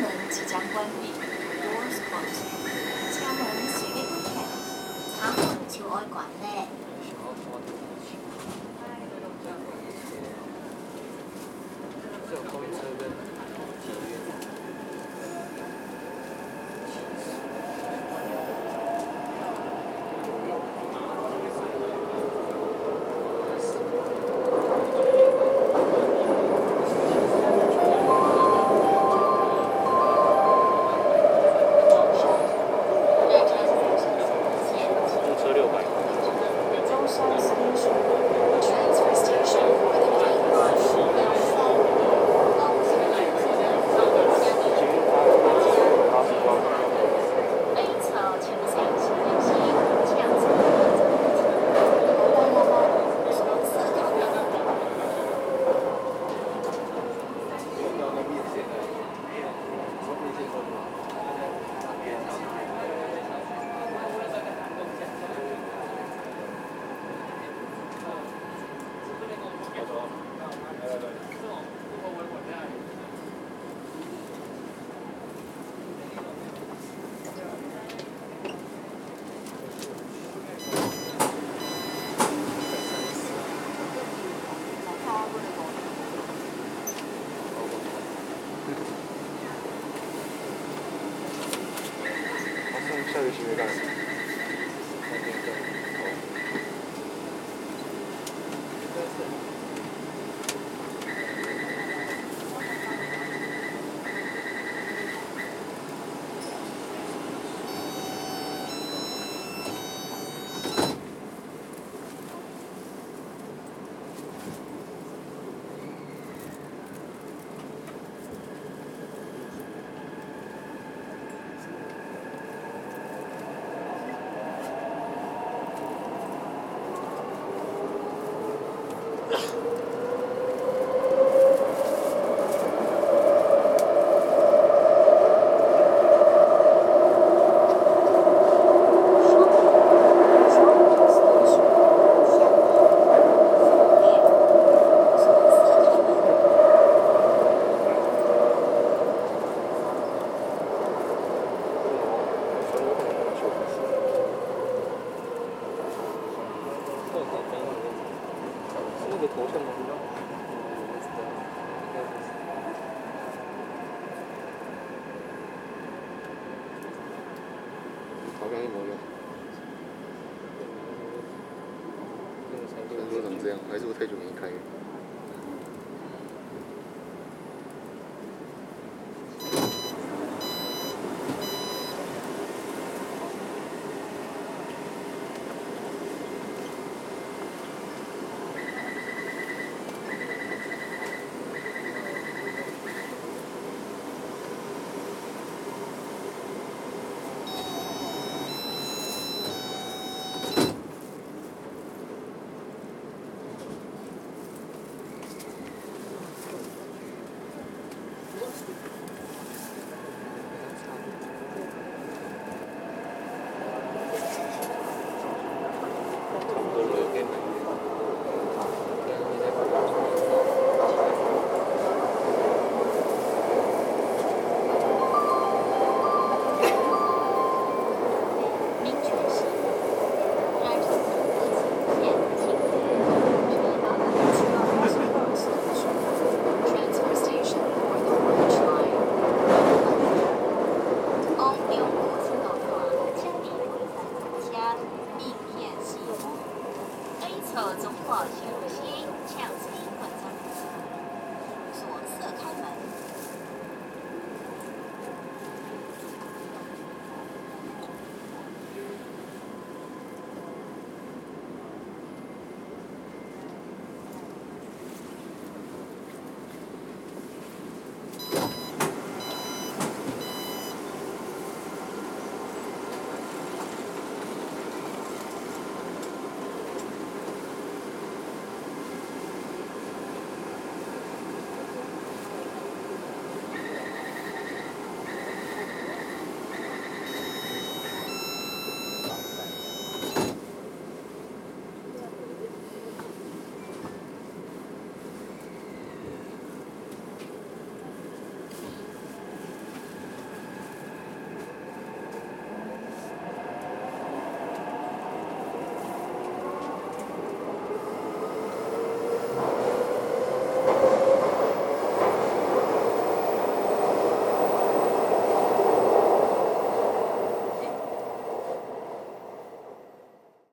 门即将关闭。Right. 好像没用。好像没。还是我太久没开。